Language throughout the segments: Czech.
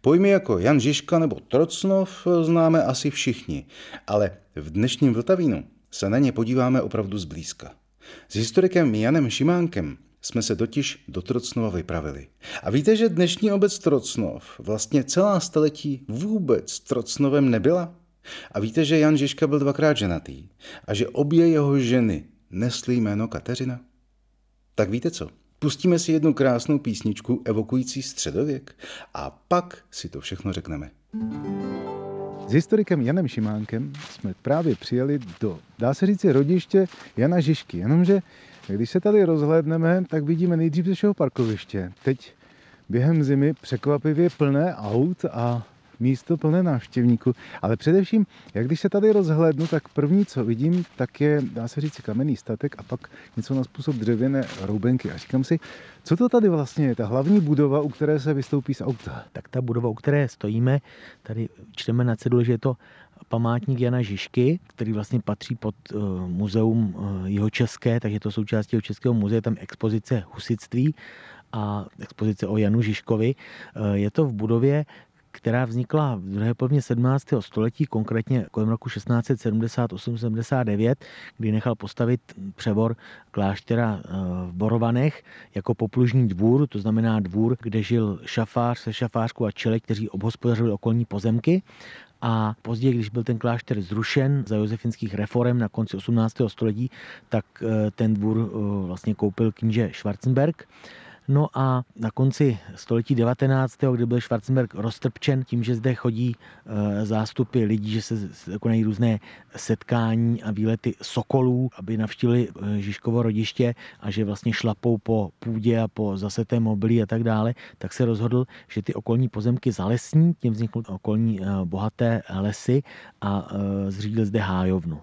Pojmy jako Jan Žižka nebo Trocnov známe asi všichni, ale v dnešním Vltavínu se na ně podíváme opravdu zblízka. S historikem Janem Šimánkem jsme se totiž do Trocnova vypravili. A víte, že dnešní obec Trocnov vlastně celá staletí vůbec Trocnovem nebyla? A víte, že Jan Žižka byl dvakrát ženatý a že obě jeho ženy nesly jméno Kateřina? Tak víte co? Pustíme si jednu krásnou písničku evokující středověk a pak si to všechno řekneme. S historikem Janem Šimánkem jsme právě přijeli do, dá se říct, rodiště Jana Žižky. Jenomže, když se tady rozhlédneme, tak vidíme nejdřív všeho parkoviště. Teď během zimy překvapivě plné aut a místo plné návštěvníků. Ale především, jak když se tady rozhlédnu, tak první, co vidím, tak je, dá se říct, kamenný statek a pak něco na způsob dřevěné roubenky. A říkám si, co to tady vlastně je, ta hlavní budova, u které se vystoupí z auta? Tak ta budova, u které stojíme, tady čteme na cedule, že je to památník Jana Žižky, který vlastně patří pod uh, muzeum uh, jeho české, takže to součástí jeho českého muzea, tam expozice husitství a expozice o Janu Žižkovi. Uh, je to v budově, která vznikla v druhé polovině 17. století, konkrétně kolem roku 1678-79, kdy nechal postavit převor kláštera eh, v Borovanech jako poplužní dvůr, to znamená dvůr, kde žil šafář se šafářkou a čele, kteří obhospodařili okolní pozemky a později, když byl ten klášter zrušen za josefinských reform na konci 18. století, tak eh, ten dvůr eh, vlastně koupil kníže Schwarzenberg No a na konci století 19., kdy byl Schwarzenberg roztrpčen tím, že zde chodí eh, zástupy lidí, že se konají různé setkání a výlety sokolů, aby navštívili eh, Žižkovo rodiště a že vlastně šlapou po půdě a po zaseté mobily a tak dále, tak se rozhodl, že ty okolní pozemky zalesní, tím vznikly okolní eh, bohaté lesy a zřídil zde hájovnu.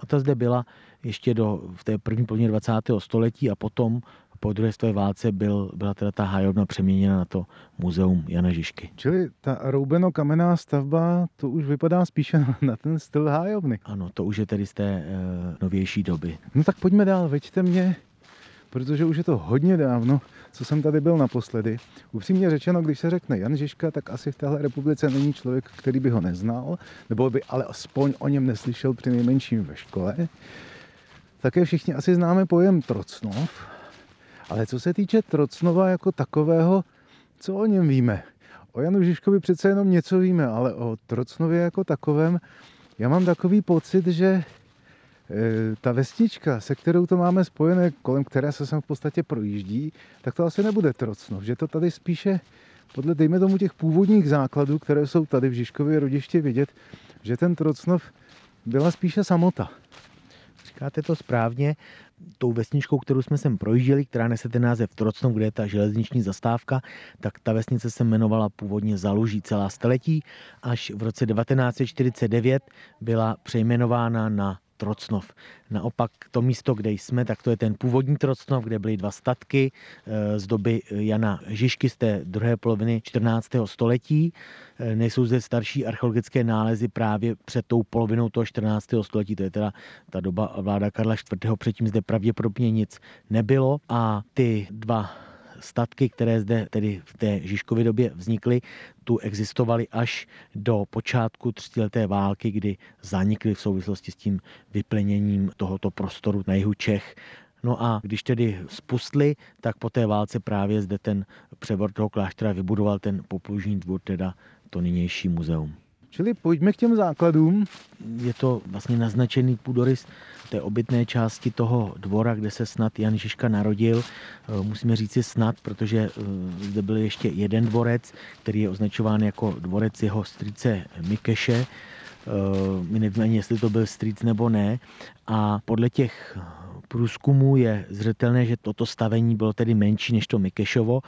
A ta zde byla ještě do, v té první polovině 20. století a potom po druhé světové válce byl, byla teda ta hájovna přeměněna na to muzeum Jana Žižky. Čili ta roubeno-kamenná stavba, to už vypadá spíše na ten styl hájovny. Ano, to už je tedy z té e, novější doby. No tak pojďme dál, veďte mě, protože už je to hodně dávno, co jsem tady byl naposledy. Upřímně řečeno, když se řekne Jan Žižka, tak asi v téhle republice není člověk, který by ho neznal, nebo by ale aspoň o něm neslyšel při nejmenším ve škole. Také všichni asi známe pojem Trocnov, ale co se týče Trocnova jako takového, co o něm víme? O Janu Žižkovi přece jenom něco víme, ale o Trocnově jako takovém, já mám takový pocit, že e, ta vesnička, se kterou to máme spojené, kolem které se sem v podstatě projíždí, tak to asi nebude Trocnov, že to tady spíše podle, dejme tomu, těch původních základů, které jsou tady v Žižkově rodiště vidět, že ten Trocnov byla spíše samota. Říkáte to správně tou vesničkou, kterou jsme sem projížděli, která nese ten název Trocnov, kde je ta železniční zastávka, tak ta vesnice se jmenovala původně Zaluží celá staletí, až v roce 1949 byla přejmenována na Trocnov. Naopak to místo, kde jsme, tak to je ten původní Trocnov, kde byly dva statky eh, z doby Jana Žižky z té druhé poloviny 14. století. Eh, nejsou zde starší archeologické nálezy právě před tou polovinou toho 14. století, to je teda ta doba vláda Karla IV. Předtím zde pravděpodobně nic nebylo a ty dva statky, které zde tedy v té Žižkově době vznikly, tu existovaly až do počátku třicetileté války, kdy zanikly v souvislosti s tím vypleněním tohoto prostoru na jihu Čech. No a když tedy spustli, tak po té válce právě zde ten převor toho kláštera vybudoval ten poplužní dvůr, teda to nynější muzeum. Čili pojďme k těm základům. Je to vlastně naznačený půdorys té obytné části toho dvora, kde se snad Jan Žižka narodil. Eh, musíme říci snad, protože eh, zde byl ještě jeden dvorec, který je označován jako dvorec jeho strice Mikeše. Eh, my nevíme jestli to byl stric nebo ne. A podle těch průzkumu je zřetelné, že toto stavení bylo tedy menší než to Mikešovo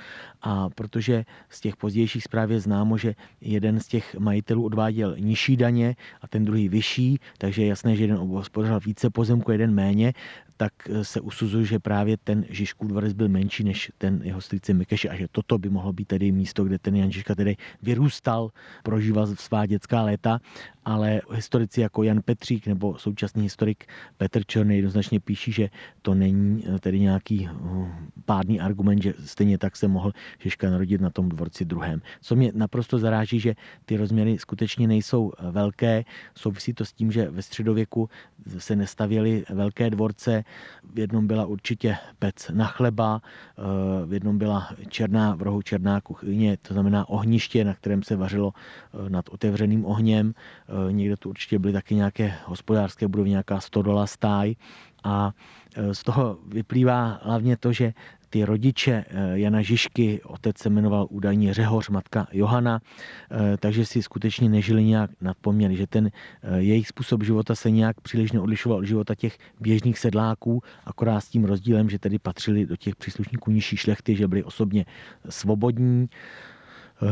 a protože z těch pozdějších zpráv je známo, že jeden z těch majitelů odváděl nižší daně a ten druhý vyšší, takže je jasné, že jeden hospodařoval více pozemku, jeden méně, tak se usuzuje, že právě ten Žižkův dvorec byl menší než ten jeho strýce Mikeš a že toto by mohlo být tedy místo, kde ten Jan Žižka tedy vyrůstal, prožíval svá dětská léta, ale historici jako Jan Petřík nebo současný historik Petr Černý jednoznačně píší, že to není tedy nějaký eh, pádný argument, že stejně tak se mohl Žižka narodit na tom dvorci druhém. Co mě naprosto zaráží, že ty rozměry skutečně nejsou velké, souvisí to s tím, že ve středověku se nestavěly velké dvorce, v jednom byla určitě pec na chleba, eh, v jednom byla černá v rohu černá kuchyně, to znamená ohniště, na kterém se vařilo eh, nad otevřeným ohněm. Eh, někde tu určitě byly taky nějaké hospodářské budovy, nějaká stodola stáj. A z toho vyplývá hlavně to, že ty rodiče eh, Jana Žižky, otec se jmenoval údajně Řehoř, matka Johana, eh, takže si skutečně nežili nějak nadpoměrně, že ten jejich způsob života se nějak příliš neodlišoval od života těch běžných sedláků, akorát s tím rozdílem, že tedy patřili do těch příslušníků nižší šlechty, že byli osobně svobodní,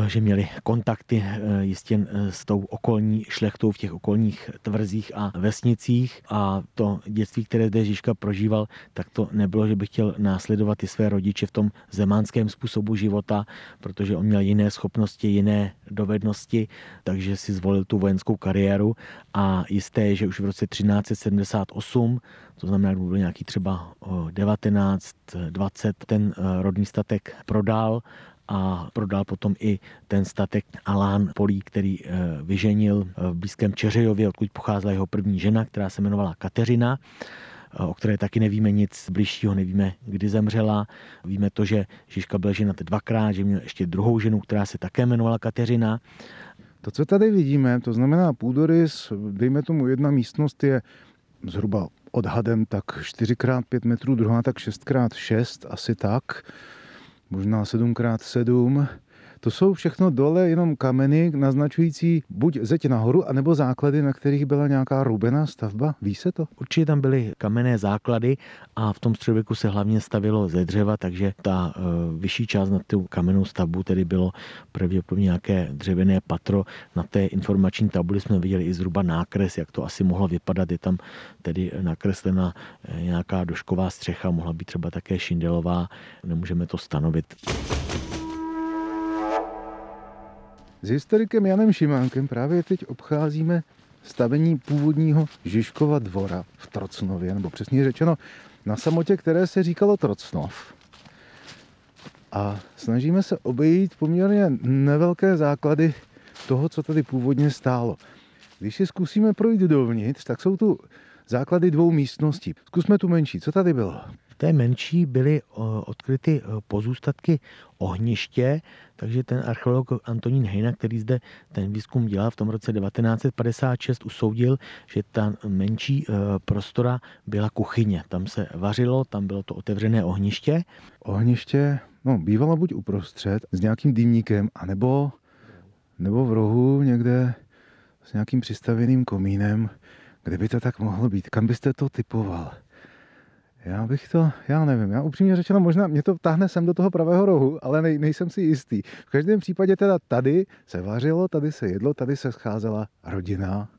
že měli kontakty eh, jistě eh, s tou okolní šlechtou v těch okolních tvrzích a vesnicích. A to dětství, které zde Žižka prožíval, tak to nebylo, že by chtěl následovat i své rodiče v tom zemánském způsobu života, protože on měl jiné schopnosti, jiné dovednosti, takže si zvolil tu vojenskou kariéru. A jisté je, že už v roce 1378 to znamená, když byl nějaký třeba 19, 20, ten rodný statek prodal a prodal potom i ten statek Alán Polí, který eh, vyženil v blízkém Čeřejově, odkud pocházela jeho první žena, která se jmenovala Kateřina eh, o které taky nevíme nic bližšího, nevíme, kdy zemřela. Víme to, že Žižka byl ženat dvakrát, že měl ještě druhou ženu, která se také jmenovala Kateřina. To, co tady vidíme, to znamená půdorys, dejme tomu jedna místnost je zhruba odhadem tak 4x5 metrů, druhá tak 6x6, asi tak možná 7x7. To jsou všechno dole jenom kameny naznačující buď zeď nahoru, anebo základy, na kterých byla nějaká rubená stavba. Ví se to? Určitě tam byly kamenné základy a v tom středověku se hlavně stavilo ze dřeva, takže ta uh, vyšší část na tu kamennou stavbu tedy bylo pravděpodobně nějaké dřevěné patro. Na té informační tabuli jsme viděli i zhruba nákres, jak to asi mohlo vypadat. Je tam tedy nakreslena eh, nějaká došková střecha, mohla být třeba také šindelová, nemůžeme to stanovit. S historikem Janem Šimánkem právě teď obcházíme stavení původního Žižkova dvora v Trocnově, nebo přesně řečeno na samotě, které se říkalo Trocnov. A snažíme se obejít poměrně nevelké základy toho, co tady původně stálo. Když si zkusíme projít dovnitř, tak jsou tu základy dvou místností. Zkusme tu menší. Co tady bylo? Té menší byly odkryty pozůstatky ohniště, takže ten archeolog Antonín Hejna, který zde ten výzkum dělal v tom roce 1956, usoudil, že ta menší e, prostora byla kuchyně. Tam se vařilo, tam bylo to otevřené ohniště. Ohniště no, bývalo buď uprostřed s nějakým dýmníkem, anebo nebo v rohu někde s nějakým přistaveným komínem. Kde by to tak mohlo být? Kam byste to typoval? Já bych to, já nevím, já upřímně řečeno, možná mě to táhne sem do toho pravého rohu, ale nej, nejsem si jistý. V každém případě teda tady se vařilo, tady se jedlo, tady se scházela rodina,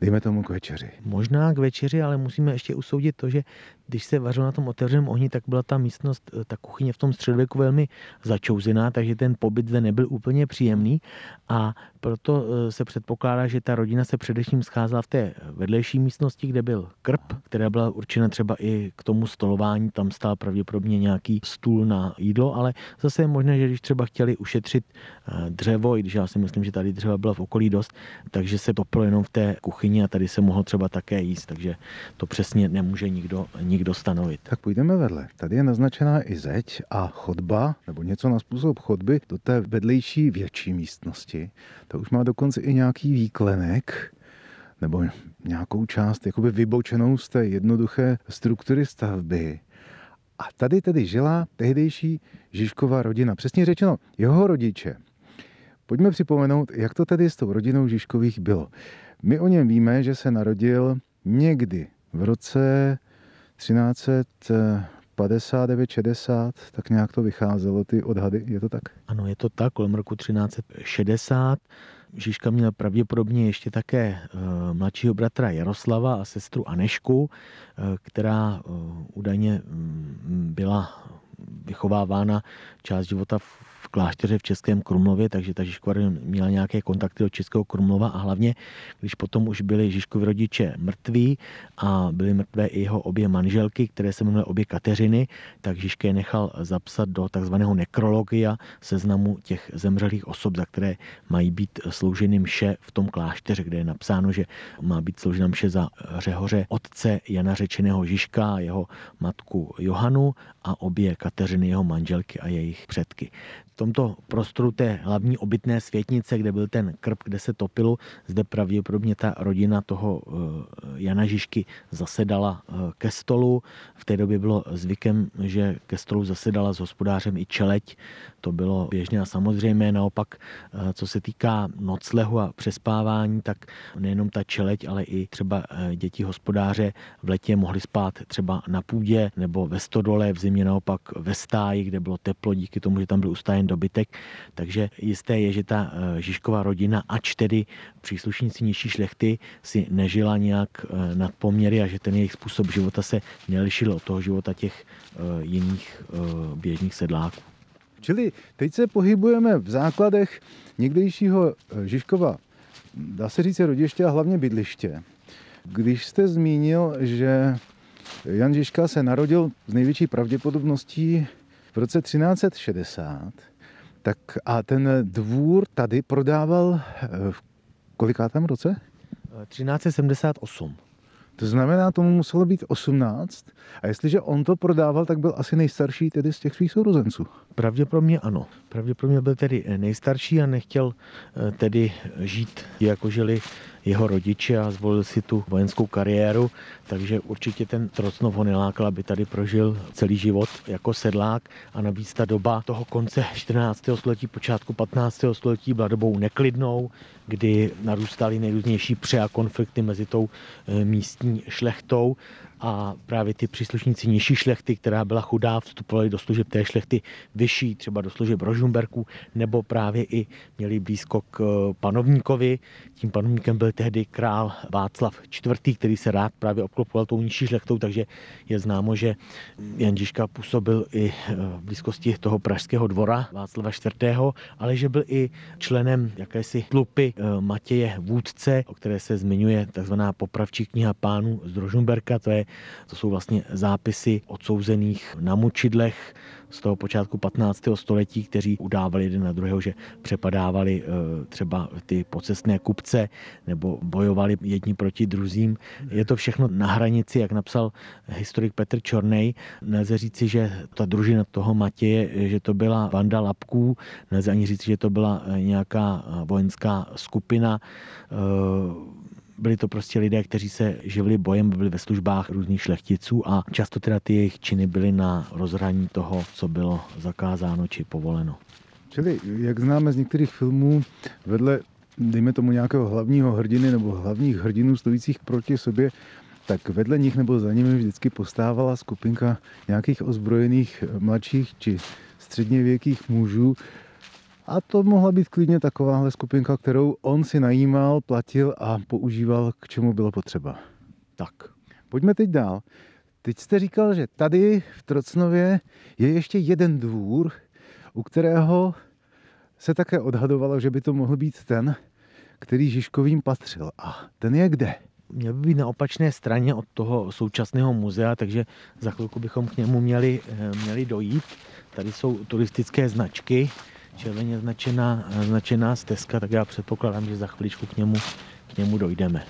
dejme tomu k večeři. Možná k večeři, ale musíme ještě usoudit to, že když se vařilo na tom otevřeném ohni, tak byla ta místnost, eh, ta kuchyně v tom středověku velmi začouzená, takže ten pobyt zde nebyl úplně příjemný. A proto eh, se předpokládá, že ta rodina se především scházela v té vedlejší místnosti, kde byl krb, která byla určena třeba i k tomu stolování, tam stál pravděpodobně nějaký stůl na jídlo, ale zase je možné, že když třeba chtěli ušetřit eh, dřevo, i když já si myslím, že tady dřeva byla v okolí dost, takže se topilo jenom v té kuchyni a tady se mohlo třeba také jíst, takže to přesně nemůže nikdo, nikdo nikdo stanovit. Tak půjdeme vedle. Tady je naznačená i zeď a chodba, nebo něco na způsob chodby do té vedlejší větší místnosti. To už má dokonce i nějaký výklenek, nebo nějakou část jakoby vybočenou z té jednoduché struktury stavby. A tady tedy žila tehdejší Žižková rodina. Přesně řečeno, jeho rodiče. Pojďme připomenout, jak to tedy s tou rodinou Žižkových bylo. My o něm víme, že se narodil někdy v roce 1359, 60, tak nějak to vycházelo, ty odhady, je to tak? Ano, je to tak, kolem roku 1360. Žižka měla pravděpodobně ještě také eh, mladšího bratra Jaroslava a sestru Anešku, eh, která eh, údajně mm, byla vychovávána část života klášteře v Českém Krumlově, takže ta Žižkova měla nějaké kontakty do Českého Krumlova a hlavně, když potom už byli Žižkovi rodiče mrtví a byly mrtvé i jeho obě manželky, které se jmenuly obě Kateřiny, tak Žižka je nechal zapsat do takzvaného nekrologia seznamu těch zemřelých osob, za které mají být slouženy mše v tom klášteře, kde je napsáno, že má být sloužena mše za řehoře otce Jana řečeného Žižka jeho matku Johanu a obě Kateřiny, jeho manželky a jejich předky tomto prostoru té hlavní obytné světnice, kde byl ten krb, kde se topilo, zde pravděpodobně ta rodina toho eh, Jana Žižky zasedala eh, ke stolu. V té době bylo zvykem, že ke stolu zasedala s hospodářem i čeleť. To bylo běžně a samozřejmé. Naopak, eh, co se týká noclehu a přespávání, tak nejenom ta čeleť, ale i třeba děti hospodáře v letě mohly spát třeba na půdě nebo ve stodole, v zimě naopak ve stáji, kde bylo teplo díky tomu, že tam byl ustájen dobytek. Takže jisté je, že ta eh, Žižková rodina, ač tedy příslušníci nižší šlechty, si nežila nějak eh, nad poměry a že ten jejich způsob života se nelišil od toho života těch eh, jiných běžných sedláků. Čili teď se pohybujeme v základech někdejšího Žižkova, dá se říct, rodiště a hlavně bydliště. Když jste zmínil, že Jan Žižka se narodil z největší pravděpodobností v roce 1360, tak a ten dvůr tady prodával eh, v kolikátém roce? 1378. To znamená, tomu muselo být 18. A jestliže on to prodával, tak byl asi nejstarší tedy z těch svých sourozenců. Pravděpodobně ano. Pravděpodobně byl tedy nejstarší a nechtěl eh, tedy žít, jako žili jeho rodiče a zvolil si tu vojenskou kariéru, takže určitě ten Trocnov ho nelákal, aby tady prožil celý život jako sedlák a navíc ta doba toho konce 14. století, počátku 15. století byla dobou neklidnou, kdy narůstaly nejrůznější pře a konflikty mezi tou eh, místní šlechtou a právě ty příslušníci nižší šlechty, která byla chudá, vstupovali do služeb té šlechty vyšší, třeba do služeb Rožumberku, nebo právě i měli blízko k eh, panovníkovi. Tím panovníkem byl tehdy král Václav IV., který se rád právě obklopoval tou nižší šlechtou, takže je známo, že Jan Žižka působil i eh, v blízkosti toho pražského dvora Václava IV., ale že byl i členem jakési tlupy eh, Matěje Vůdce, o které se zmiňuje takzvaná popravčí kniha pánů z Rožumberka, to je to jsou vlastně zápisy odsouzených na mučidlech z toho počátku 15. století, kteří udávali jeden na druhého, že přepadávali eh, třeba ty pocestné kupce nebo bojovali jedni proti druzím. Je to všechno na hranici, jak napsal historik Petr Čornej. Nelze říci, že ta družina toho Matěje, že to byla Vanda Lapků, nelze ani říci, že to byla nějaká vojenská skupina eh, byli to prostě lidé, kteří se živili bojem, byli ve službách různých šlechticů a často teda ty jejich činy byly na rozhraní toho, co bylo zakázáno či povoleno. Čili, jak známe z některých filmů, vedle, dejme tomu nějakého hlavního hrdiny nebo hlavních hrdinů stojících proti sobě, tak vedle nich nebo za nimi vždycky postávala skupinka nějakých ozbrojených mladších či středně věkých mužů, a to mohla být klidně takováhle skupinka, kterou on si najímal, platil a používal, k čemu bylo potřeba. Tak, pojďme teď dál. Teď jste říkal, že tady v Trocnově je ještě jeden dvůr, u kterého se také odhadovalo, že by to mohl být ten, který Žižkovým patřil. A ten je kde? Měl by být na opačné straně od toho současného muzea, takže za chvilku bychom k němu měli, eh, měli dojít. Tady jsou turistické značky, červeně značená, značená stezka, tak já předpokládám, že za chviličku k němu, k němu dojdeme.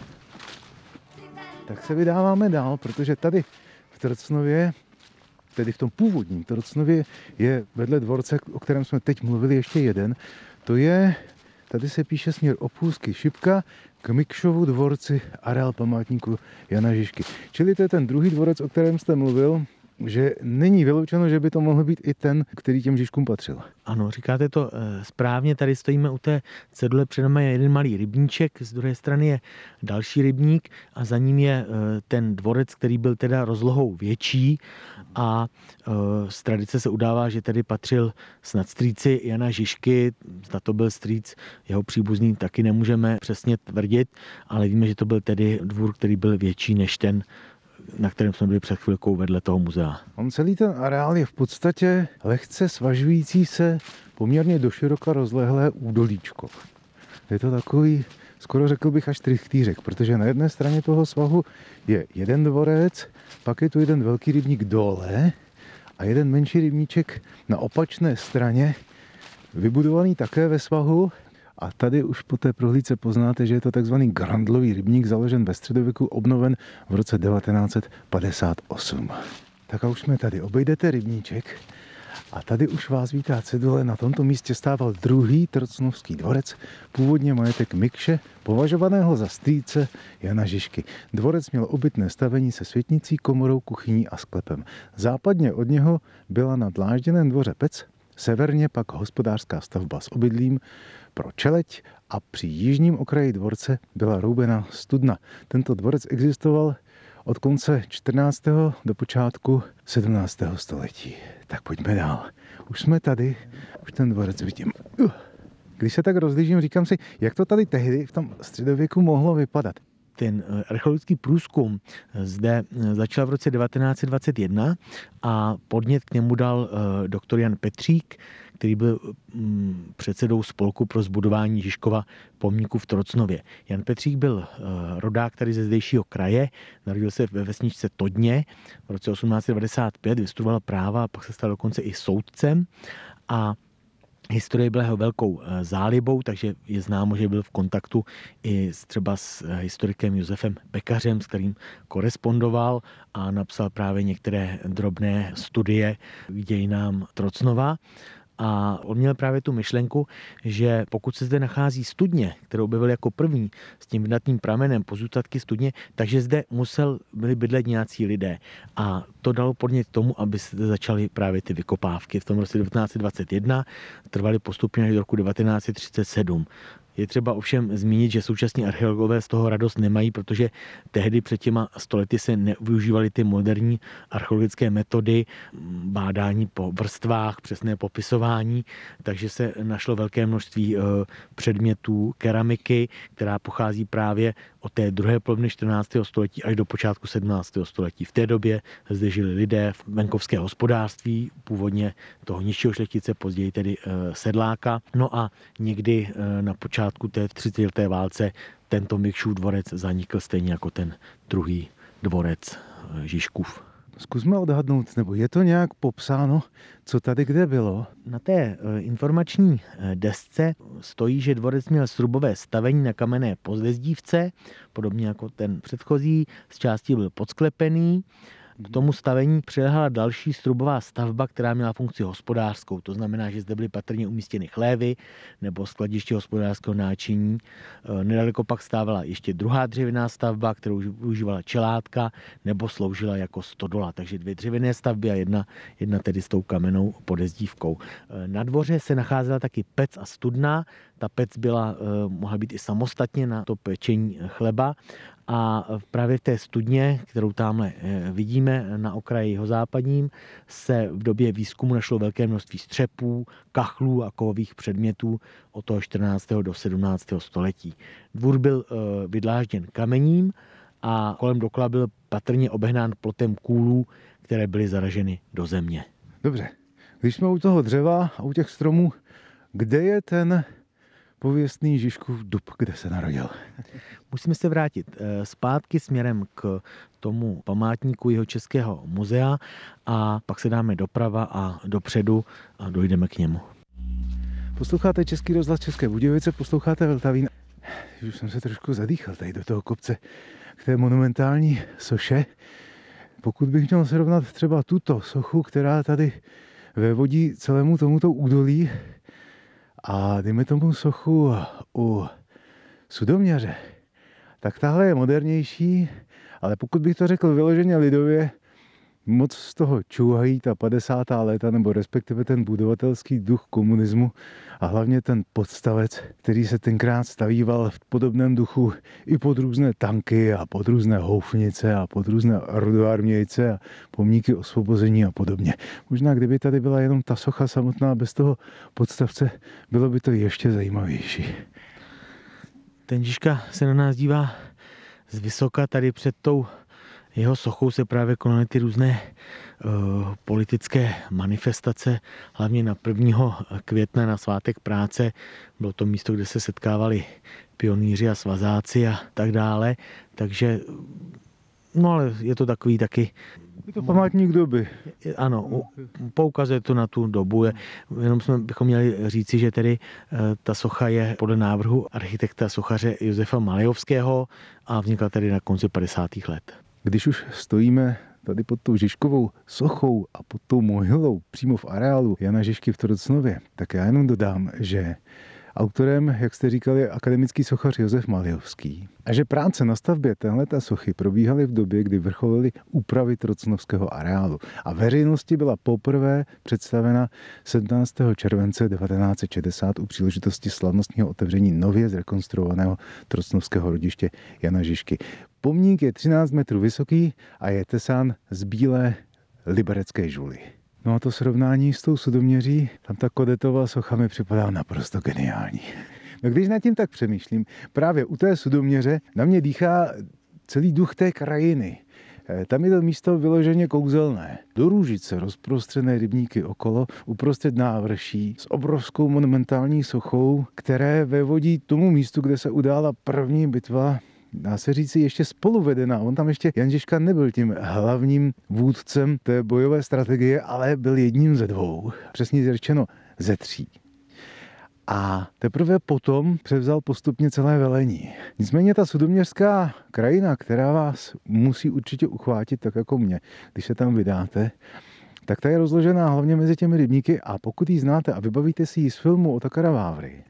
Tak se vydáváme dál, protože tady v Trocnově, tedy v tom původním Trocnově, je vedle dvorce, o kterém jsme teď mluvili, ještě jeden. To je, tady se píše směr Opůzky Šipka k Mikšovu dvorci areál památníku Jana Žižky. Čili to je ten druhý dvorec, o kterém jste mluvil, že není vyloučeno, že by to mohl být i ten, který těm Žižkům patřil. Ano, říkáte to eh, správně. Tady stojíme u té cedule, před námi je jeden malý rybníček, z druhé strany je další rybník a za ním je eh, ten dvorec, který byl teda rozlohou větší a eh, z tradice se udává, že tedy patřil snad strýci Jana Žižky, zda to byl strýc jeho příbuzný, taky nemůžeme přesně tvrdit, ale víme, že to byl tedy dvůr, který byl větší než ten na kterém jsme byli před chvilkou vedle toho muzea. On celý ten areál je v podstatě lehce svažující se poměrně doširoka rozlehlé údolíčko. Je to takový, skoro řekl bych až trichtýřek, protože na jedné straně toho svahu je jeden dvorec, pak je tu jeden velký rybník dole a jeden menší rybníček na opačné straně, vybudovaný také ve svahu a tady už po té prohlídce poznáte, že je to takzvaný grandlový rybník, založen ve středověku, obnoven v roce 1958. Tak a už jsme tady. Obejdete rybníček a tady už vás vítá cedule. Na tomto místě stával druhý trocnovský dvorec, původně majetek Mikše, považovaného za strýce Jana Žižky. Dvorec měl obytné stavení se světnicí, komorou, kuchyní a sklepem. Západně od něho byla na dlážděném dvoře pec, severně pak hospodářská stavba s obydlím, pro čeleť a při jižním okraji dvorce byla roubena studna. Tento dvorec existoval od konce 14. do počátku 17. století. Tak pojďme dál. Už jsme tady, už ten dvorec vidím. Když se tak rozlížím, říkám si, jak to tady tehdy v tom středověku mohlo vypadat ten eh, archeologický průzkum zde eh, začal v roce 1921 a podnět k němu dal eh, doktor Jan Petřík, který byl mm, předsedou spolku pro zbudování Žižkova pomníku v Trocnově. Jan Petřík byl rodák tady ze zdejšího kraje, narodil se ve vesničce Todně v roce 1895, vystudoval práva a pak se stal dokonce i soudcem a Historie byla jeho velkou eh, zálibou, takže je známo, že byl v kontaktu i třeba s eh, historikem Josefem Pekařem, s kterým korespondoval a napsal právě některé drobné studie k dějinám Trocnova. A on měl právě tu myšlenku, že pokud se zde nachází studně, kterou objevil jako první s tím vnatným pramenem pozůstatky studně, takže zde musel byli bydlet nějací lidé. A to dalo podnět tomu, aby se začaly právě ty vykopávky. V tom roce 1921 trvaly postupně až do roku 1937. Je třeba ovšem zmínit, že současní archeologové z toho radost nemají, protože tehdy před těma stolety se nevyužívaly ty moderní archeologické metody bádání po vrstvách, přesné popisování, takže se našlo velké množství eh, předmětů keramiky, která pochází právě od té druhé poloviny 14. století až do počátku 17. století. V té době zde žili lidé v venkovské hospodářství, původně toho nižšího šlechtice, později tedy eh, sedláka. No a někdy eh, na počátku té 30. leté válce tento Mikšův dvorec zanikl stejně jako ten druhý dvorec eh, Žižkův. Zkusme odhadnout, nebo je to nějak popsáno, co tady kde bylo? Na té eh, informační eh, desce stojí, že dvorec měl srubové stavení na kamenné pozvězdívce, podobně jako ten předchozí, z části byl podsklepený k tomu stavení přilehala další strubová stavba, která měla funkci hospodářskou. To znamená, že zde byly patrně umístěny chlévy nebo skladiště hospodářského náčiní. E, nedaleko pak stávala ještě druhá dřevěná stavba, kterou využívala čelátka nebo sloužila jako stodola. Takže dvě dřevěné stavby a jedna, jedna tedy s tou kamenou podezdívkou. E, na dvoře se nacházela taky pec a studna. Ta pec byla, e, mohla být i samostatně na to pečení chleba a právě v té studně, kterou tamhle eh, vidíme na okraji jeho západním, se v době výzkumu našlo velké množství střepů, kachlů a kovových předmětů od toho 14. do 17. století. Dvůr byl eh, vydlážděn kamením a kolem dokola byl patrně obehnán plotem kůlů, které byly zaraženy do země. Dobře, když jsme u toho dřeva a u těch stromů, kde je ten pověstný Žižkův dub, kde se narodil. Musíme se vrátit eh, zpátky směrem k tomu památníku jeho Českého muzea a pak se dáme doprava a dopředu a dojdeme k němu. Posloucháte Český rozhlas České Budějovice, posloucháte Vltavín. Už jsem se trošku zadýchal tady do toho kopce k té monumentální soše. Pokud bych měl srovnat třeba tuto sochu, která tady vodí celému tomuto údolí, a dejme tomu sochu u sudoměře, tak tahle je modernější, ale pokud bych to řekl vyloženě lidově, moc z toho čuhají ta 50. léta, nebo respektive ten budovatelský duch komunismu a hlavně ten podstavec, který se tenkrát stavíval v podobném duchu i pod různé tanky a pod různé houfnice a pod různé rodoarmějce a pomníky osvobození a podobně. Možná kdyby tady byla jenom ta socha samotná bez toho podstavce, bylo by to ještě zajímavější. Ten Žižka se na nás dívá z vysoka tady před tou jeho sochou se právě konaly ty různé uh, politické manifestace, hlavně na 1. května na svátek práce. Bylo to místo, kde se setkávali pionýři a svazáci a tak dále. Takže, no ale je to takový taky je to památník doby. Ano, poukazuje to na tu dobu. Jenom jsme bychom měli říci, že tedy eh, ta socha je podle návrhu architekta sochaře Josefa Malejovského a vznikla tedy na konci 50. let. Když už stojíme tady pod tou Žižkovou sochou a pod tou mohylou přímo v areálu Jana Žižky v Trocnově, tak já jenom dodám, že Autorem, jak jste říkali, je akademický sochař Josef Malijovský. A že práce na stavbě téhleté sochy probíhaly v době, kdy vrcholily úpravy Trocnovského areálu. A veřejnosti byla poprvé představena 17. července 1960 u příležitosti slavnostního otevření nově zrekonstruovaného Trocnovského rodiště Jana Žižky. Pomník je 13 metrů vysoký a je tesán z bílé liberecké žuly. No a to srovnání s tou sudoměří, tam ta kodetová socha mi připadá naprosto geniální. No když nad tím tak přemýšlím, právě u té sudoměře na mě dýchá celý duch té krajiny. Eh, tam je to místo vyloženě kouzelné. Do růžice rozprostřené rybníky okolo, uprostřed návrší s obrovskou monumentální sochou, které vevodí tomu místu, kde se udála první bitva dá se říci, ještě spoluvedená. On tam ještě, Jan Žižka nebyl tím hlavním vůdcem té bojové strategie, ale byl jedním ze dvou. Přesně řečeno ze tří. A teprve potom převzal postupně celé velení. Nicméně ta sudoměřská krajina, která vás musí určitě uchvátit, tak jako mě, když se tam vydáte, tak ta je rozložená hlavně mezi těmi rybníky a pokud ji znáte a vybavíte si ji z filmu o Takara Vávry,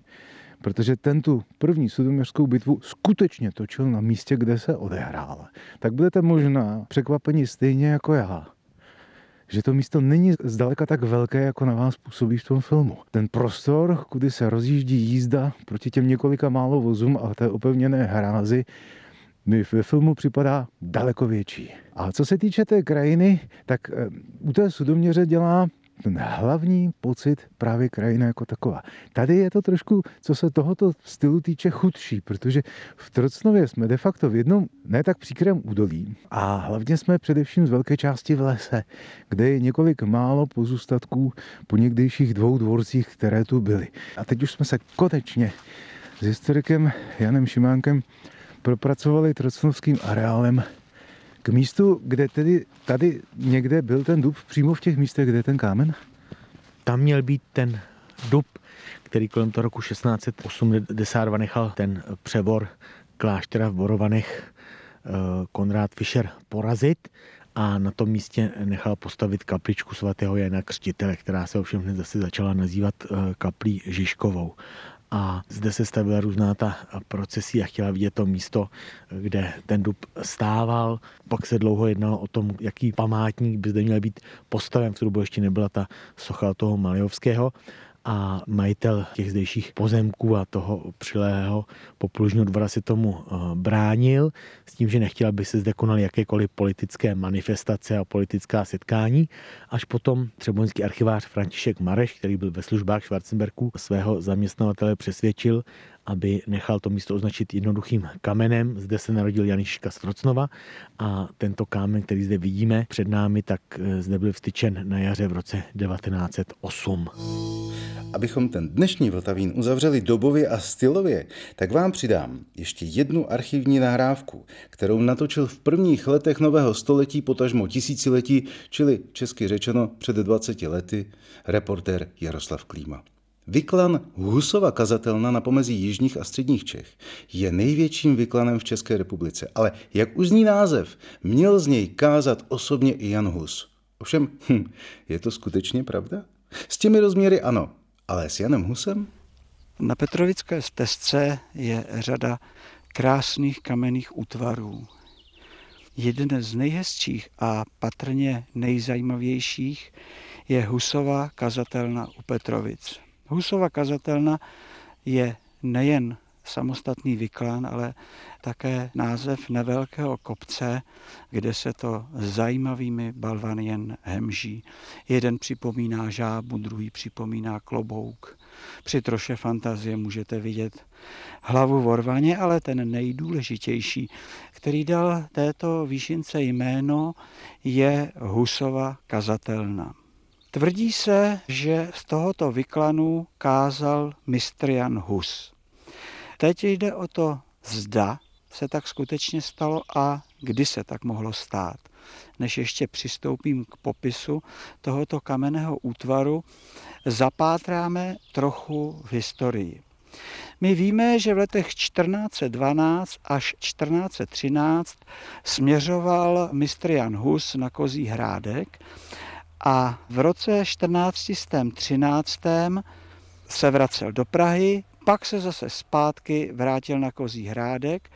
protože ten tu první sudoměřskou bitvu skutečně točil na místě, kde se odehrál. Tak budete možná překvapeni stejně jako já, že to místo není zdaleka tak velké, jako na vás působí v tom filmu. Ten prostor, kudy se rozjíždí jízda proti těm několika málo vozům a té opevněné hrázy, mi ve filmu připadá daleko větší. A co se týče té krajiny, tak eh, u té sudoměře dělá ten hlavní pocit právě krajina jako taková. Tady je to trošku, co se tohoto stylu týče, chudší, protože v Trocnově jsme de facto v jednom ne tak příkrém údolí a hlavně jsme především z velké části v lese, kde je několik málo pozůstatků po někdejších dvou dvorcích, které tu byly. A teď už jsme se konečně s historikem Janem Šimánkem propracovali trocnovským areálem k místu, kde tedy tady někde byl ten dub, přímo v těch místech, kde je ten kámen? Tam měl být ten dub, který kolem toho roku 1682 nechal ten převor kláštera v Borovanech eh, Konrád Fischer porazit a na tom místě nechal postavit kapličku svatého Jana Křtitele, která se ovšem hned zase začala nazývat eh, kaplí Žižkovou a zde se stavila různá ta procesí a chtěla vidět to místo, kde ten dub stával. Pak se dlouho jednalo o tom, jaký památník by zde měl být postaven, v tu dobu ještě nebyla ta socha toho Malijovského a majitel těch zdejších pozemků a toho přilého poplužního dvora se tomu eh, bránil s tím, že nechtěl, aby se zde konaly jakékoliv politické manifestace a politická setkání. Až potom třebonský archivář František Mareš, který byl ve službách Schwarzenberku, svého zaměstnavatele přesvědčil, aby nechal to místo označit jednoduchým kamenem. Zde se narodil Janiška Strocnova a tento kámen, který zde vidíme před námi, tak eh, zde byl vstyčen na jaře v roce 1908. Abychom ten dnešní Vltavín uzavřeli dobově a stylově, tak vám přidám ještě jednu archivní nahrávku, kterou natočil v prvních letech nového století potažmo tisíciletí, čili česky řečeno před 20 lety, reportér Jaroslav Klíma. Vyklan Husova kazatelna na pomezí jižních a středních Čech je největším vyklanem v České republice, ale jak už zní název, měl z něj kázat osobně i Jan Hus. Ovšem, hm, je to skutečně pravda? S těmi rozměry ano, ale s Janem Husem? Na Petrovické stezce je řada krásných kamenných útvarů. jeden z nejhezčích a patrně nejzajímavějších je Husova kazatelna u Petrovic. Husova kazatelna je nejen samostatný vyklan, ale také název nevelkého kopce, kde se to zajímavými balvany jen hemží. Jeden připomíná žábu, druhý připomíná klobouk. Při troše fantazie můžete vidět hlavu vorvaně, ale ten nejdůležitější, který dal této výšince jméno, je Husova kazatelna. Tvrdí se, že z tohoto vyklanu kázal mistr Jan Hus. Teď jde o to, zda se tak skutečně stalo a kdy se tak mohlo stát. Než ještě přistoupím k popisu tohoto kamenného útvaru, zapátráme trochu v historii. My víme, že v letech 1412 až 1413 směřoval mistr Jan Hus na Kozí hrádek a v roce 1413 se vracel do Prahy, pak se zase zpátky vrátil na Kozí hrádek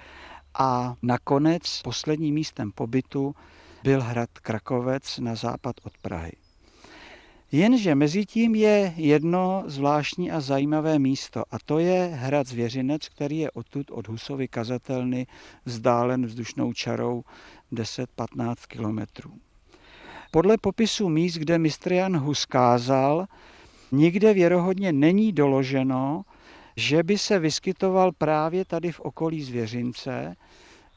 a nakonec posledním místem pobytu byl hrad Krakovec na západ od Prahy. Jenže mezi tím je jedno zvláštní a zajímavé místo a to je hrad Zvěřinec, který je odtud od Husovy kazatelny vzdálen vzdušnou čarou 10-15 kilometrů. Podle popisu míst, kde mistr Jan Hus kázal, nikde věrohodně není doloženo, že by se vyskytoval právě tady v okolí zvěřince,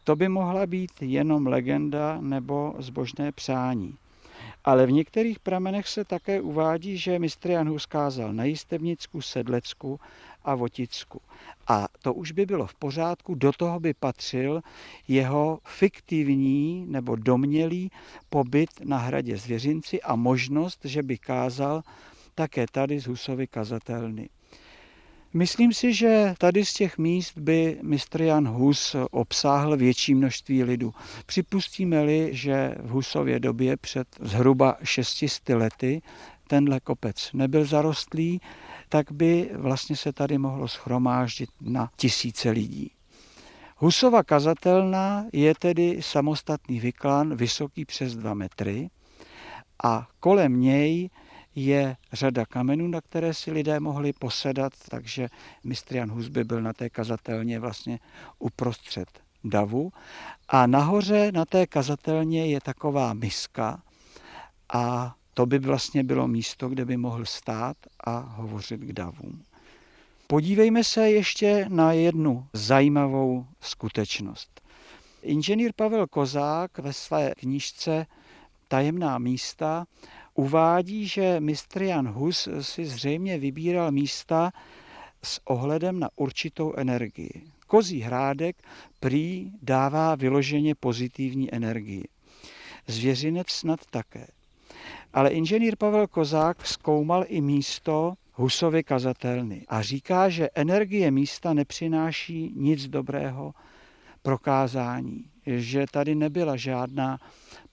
to by mohla být jenom legenda nebo zbožné přání. Ale v některých pramenech se také uvádí, že mistr Jan Hus kázal na Jistevnicku, Sedlecku a Voticku. A to už by bylo v pořádku, do toho by patřil jeho fiktivní nebo domělý pobyt na hradě Zvěřinci a možnost, že by kázal také tady z Husovy kazatelny. Myslím si, že tady z těch míst by mistr Jan Hus obsáhl větší množství lidu. Připustíme-li, že v Husově době před zhruba 600 lety tenhle kopec nebyl zarostlý, tak by vlastně se tady mohlo schromáždit na tisíce lidí. Husova kazatelna je tedy samostatný vyklan, vysoký přes 2 metry a kolem něj je řada kamenů, na které si lidé mohli posedat, takže mistr Jan Husby byl na té kazatelně vlastně uprostřed davu. A nahoře na té kazatelně je taková miska a to by vlastně bylo místo, kde by mohl stát a hovořit k davům. Podívejme se ještě na jednu zajímavou skutečnost. Inženýr Pavel Kozák ve své knížce Tajemná místa uvádí, že mistr Jan Hus si zřejmě vybíral místa s ohledem na určitou energii. Kozí hrádek prý dává vyloženě pozitivní energii. Zvěřinec snad také. Ale inženýr Pavel Kozák zkoumal i místo Husovy kazatelny a říká, že energie místa nepřináší nic dobrého prokázání, že tady nebyla žádná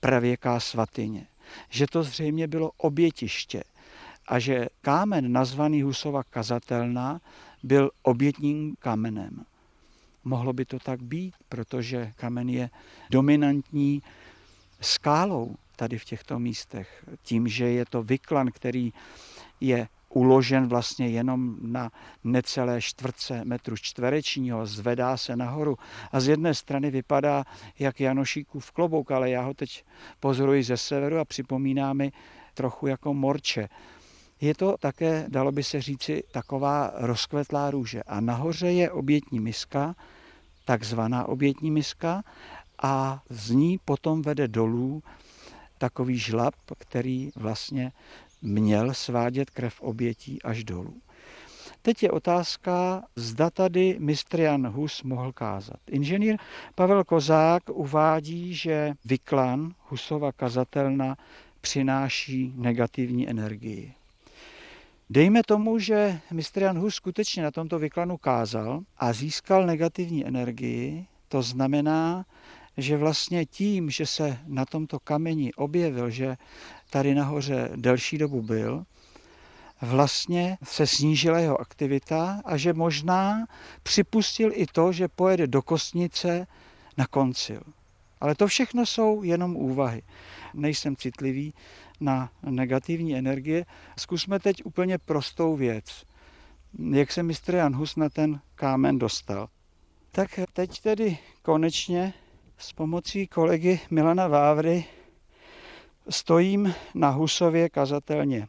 pravěká svatyně že to zřejmě bylo obětiště a že kámen nazvaný Husova kazatelna byl obětním kamenem. Mohlo by to tak být, protože kamen je dominantní skálou tady v těchto místech. Tím, že je to vyklan, který je uložen vlastně jenom na necelé čtvrtce metru čtverečního, zvedá se nahoru a z jedné strany vypadá jak Janošíkův klobouk, ale já ho teď pozoruji ze severu a připomíná mi trochu jako morče. Je to také, dalo by se říci, taková rozkvetlá růže. A nahoře je obětní miska, takzvaná obětní miska, a z ní potom vede dolů takový žlab, který vlastně měl svádět krev obětí až dolů. Teď je otázka, zda tady mistr Jan Hus mohl kázat. Inženýr Pavel Kozák uvádí, že vyklan Husova kazatelna přináší negativní energii. Dejme tomu, že mistr Jan Hus skutečně na tomto vyklanu kázal a získal negativní energii, to znamená, že vlastně tím, že se na tomto kameni objevil, že tady nahoře delší dobu byl, vlastně se snížila jeho aktivita a že možná připustil i to, že pojede do kostnice na koncil. Ale to všechno jsou jenom úvahy. Nejsem citlivý na negativní energie. Zkusme teď úplně prostou věc. Jak se mistr Jan Hus na ten kámen dostal? Tak teď tedy konečně s pomocí kolegy Milana Vávry stojím na Husově kazatelně.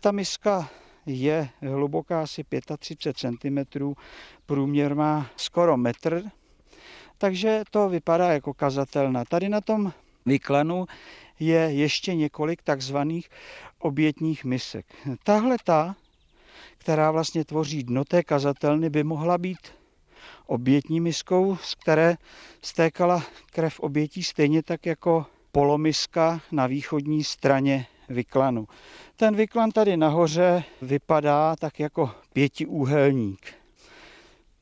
Ta miska je hluboká asi 35 cm, průměr má skoro metr, takže to vypadá jako kazatelna. Tady na tom vyklanu je ještě několik takzvaných obětních misek. Tahle ta, která vlastně tvoří dno té kazatelny, by mohla být obětní miskou, z které stékala krev obětí stejně tak jako polomiska na východní straně vyklanu. Ten vyklan tady nahoře vypadá tak jako pětiúhelník.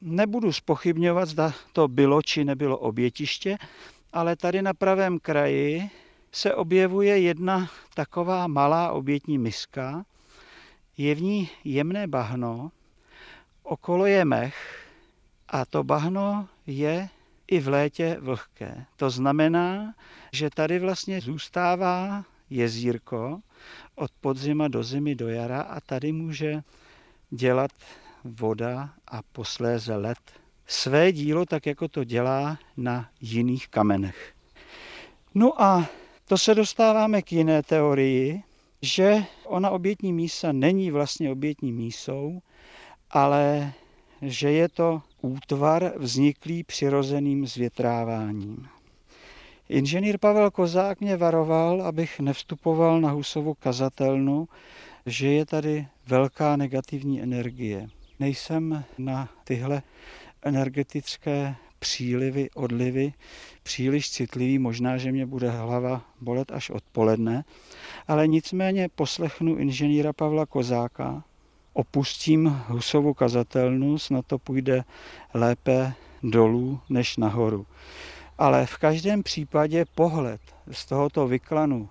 Nebudu spochybňovat, zda to bylo či nebylo obětiště, ale tady na pravém kraji se objevuje jedna taková malá obětní miska. Je v ní jemné bahno, okolo je mech a to bahno je i v létě vlhké. To znamená, že tady vlastně zůstává jezírko od podzima do zimy do jara a tady může dělat voda a posléze led své dílo tak, jako to dělá na jiných kamenech. No a to se dostáváme k jiné teorii, že ona obětní mísa není vlastně obětní mísou, ale že je to útvar vzniklý přirozeným zvětráváním. Inženýr Pavel Kozák mě varoval, abych nevstupoval na Husovu kazatelnu, že je tady velká negativní energie. Nejsem na tyhle energetické přílivy, odlivy příliš citlivý, možná, že mě bude hlava bolet až odpoledne, ale nicméně poslechnu inženýra Pavla Kozáka, opustím Husovu kazatelnu, snad to půjde lépe dolů než nahoru. Ale v každém případě pohled z tohoto vyklanu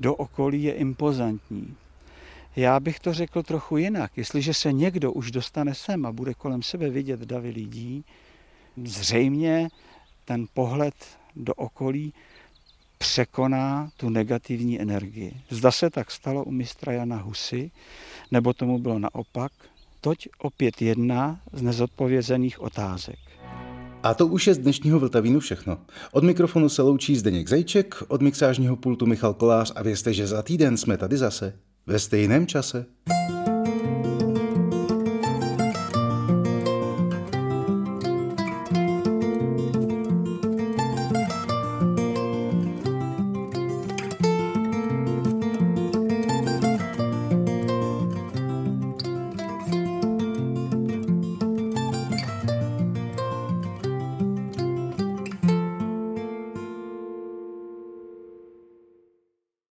do okolí je impozantní. Já bych to řekl trochu jinak. Jestliže se někdo už dostane sem a bude kolem sebe vidět davy lidí, zřejmě ten pohled do okolí překoná tu negativní energii. Zda se tak stalo u mistra Jana Husy, nebo tomu bylo naopak, toť opět jedna z nezodpovězených otázek. A to už je z dnešního Vltavínu všechno. Od mikrofonu se loučí Zdeněk Zajček, od mixážního pultu Michal Kolář a vězte, že za týden jsme tady zase ve stejném čase.